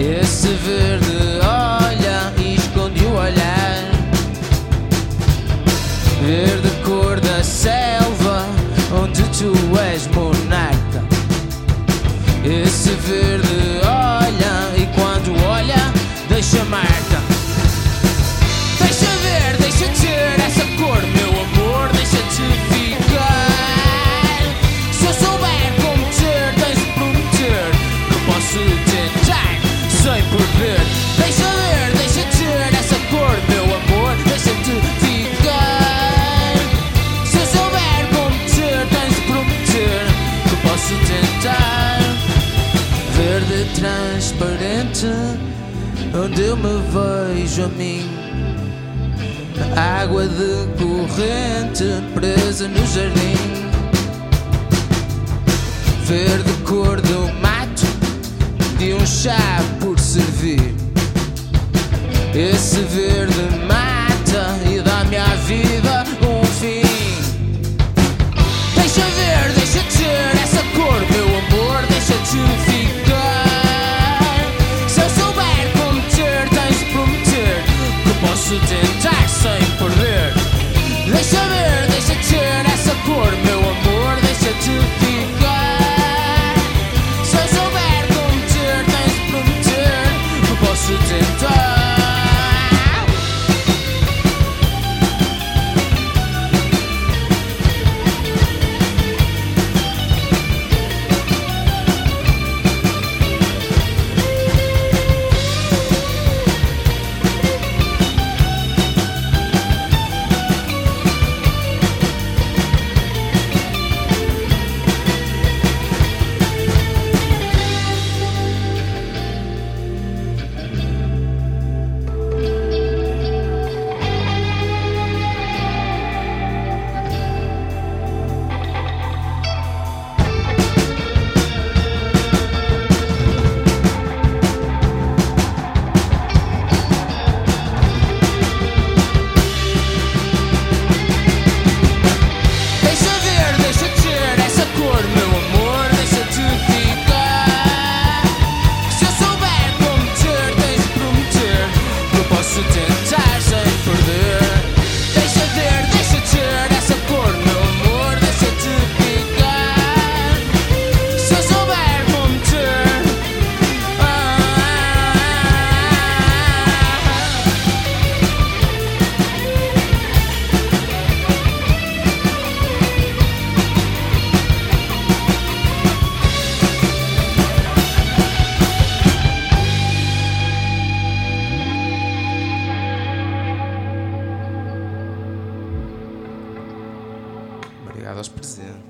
Esse verde olha e esconde o olhar. Verde cor da selva, onde tu és monarca. Esse verde olha e quando olha, deixa marca. tentar verde transparente onde eu me vejo a mim. Água de corrente presa no jardim. Verde cor do mato de um chá por servir. Esse verde mata accident aos presentes.